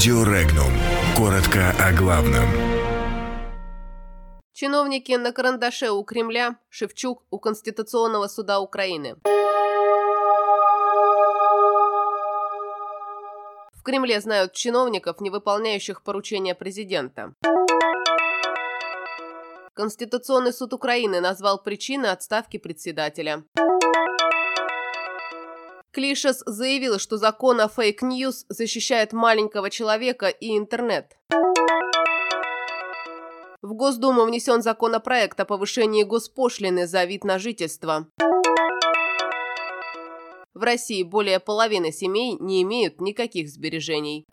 Радио Регнум. Коротко о главном. Чиновники на карандаше у Кремля, Шевчук у Конституционного суда Украины. В Кремле знают чиновников, не выполняющих поручения президента. Конституционный суд Украины назвал причины отставки председателя. Клишас заявил, что закон о fake news защищает маленького человека и интернет. В Госдуму внесен законопроект о повышении госпошлины за вид на жительство. В России более половины семей не имеют никаких сбережений.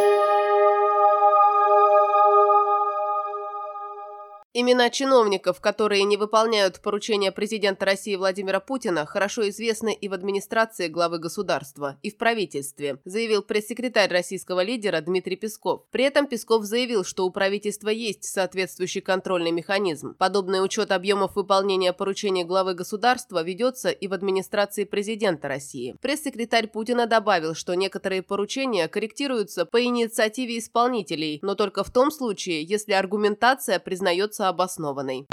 Имена чиновников, которые не выполняют поручения президента России Владимира Путина, хорошо известны и в администрации главы государства, и в правительстве, заявил пресс-секретарь российского лидера Дмитрий Песков. При этом Песков заявил, что у правительства есть соответствующий контрольный механизм. Подобный учет объемов выполнения поручений главы государства ведется и в администрации президента России. Пресс-секретарь Путина добавил, что некоторые поручения корректируются по инициативе исполнителей, но только в том случае, если аргументация признается обоснованной.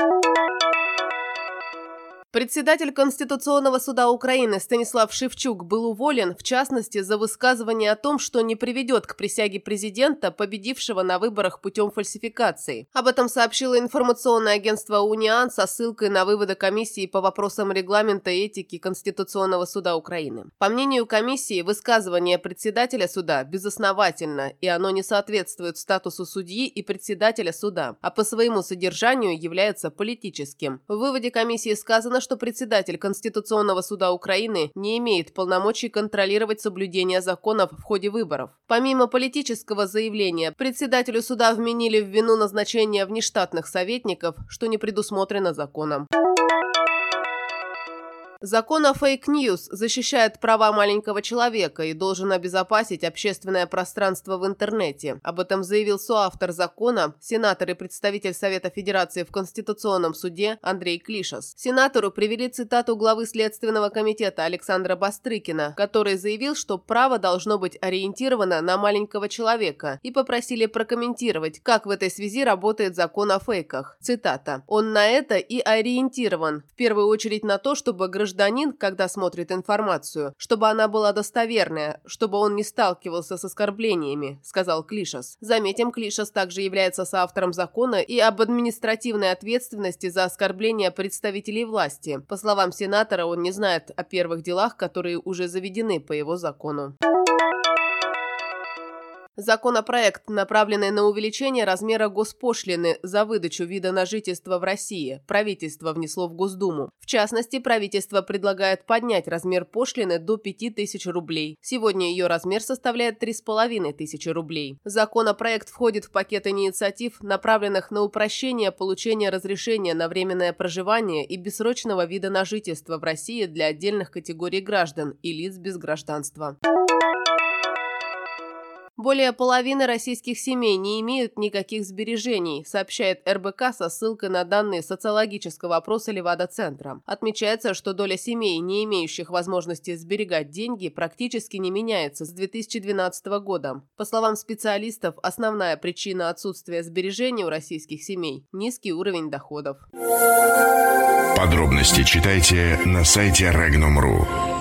Председатель Конституционного суда Украины Станислав Шевчук был уволен, в частности, за высказывание о том, что не приведет к присяге президента, победившего на выборах путем фальсификации. Об этом сообщило информационное агентство «Униан» со ссылкой на выводы комиссии по вопросам регламента и этики Конституционного суда Украины. По мнению комиссии, высказывание председателя суда безосновательно, и оно не соответствует статусу судьи и председателя суда, а по своему содержанию является политическим. В выводе комиссии сказано, что председатель Конституционного суда Украины не имеет полномочий контролировать соблюдение законов в ходе выборов. Помимо политического заявления, председателю суда вменили в вину назначение внештатных советников, что не предусмотрено законом. Закон о fake news защищает права маленького человека и должен обезопасить общественное пространство в интернете. Об этом заявил соавтор закона, сенатор и представитель Совета Федерации в Конституционном суде Андрей Клишас. Сенатору привели цитату главы Следственного комитета Александра Бастрыкина, который заявил, что право должно быть ориентировано на маленького человека и попросили прокомментировать, как в этой связи работает закон о фейках. Цитата. «Он на это и ориентирован, в первую очередь на то, чтобы граждане гражданин, когда смотрит информацию, чтобы она была достоверная, чтобы он не сталкивался с оскорблениями», – сказал Клишас. Заметим, Клишас также является соавтором закона и об административной ответственности за оскорбление представителей власти. По словам сенатора, он не знает о первых делах, которые уже заведены по его закону. Законопроект, направленный на увеличение размера госпошлины за выдачу вида на жительство в России, правительство внесло в Госдуму. В частности, правительство предлагает поднять размер пошлины до 5000 рублей. Сегодня ее размер составляет 3500 рублей. Законопроект входит в пакет инициатив, направленных на упрощение получения разрешения на временное проживание и бессрочного вида на жительство в России для отдельных категорий граждан и лиц без гражданства. Более половины российских семей не имеют никаких сбережений, сообщает РБК со ссылкой на данные социологического опроса Левада-центра. Отмечается, что доля семей, не имеющих возможности сберегать деньги, практически не меняется с 2012 года. По словам специалистов, основная причина отсутствия сбережений у российских семей – низкий уровень доходов. Подробности читайте на сайте Regnum.ru.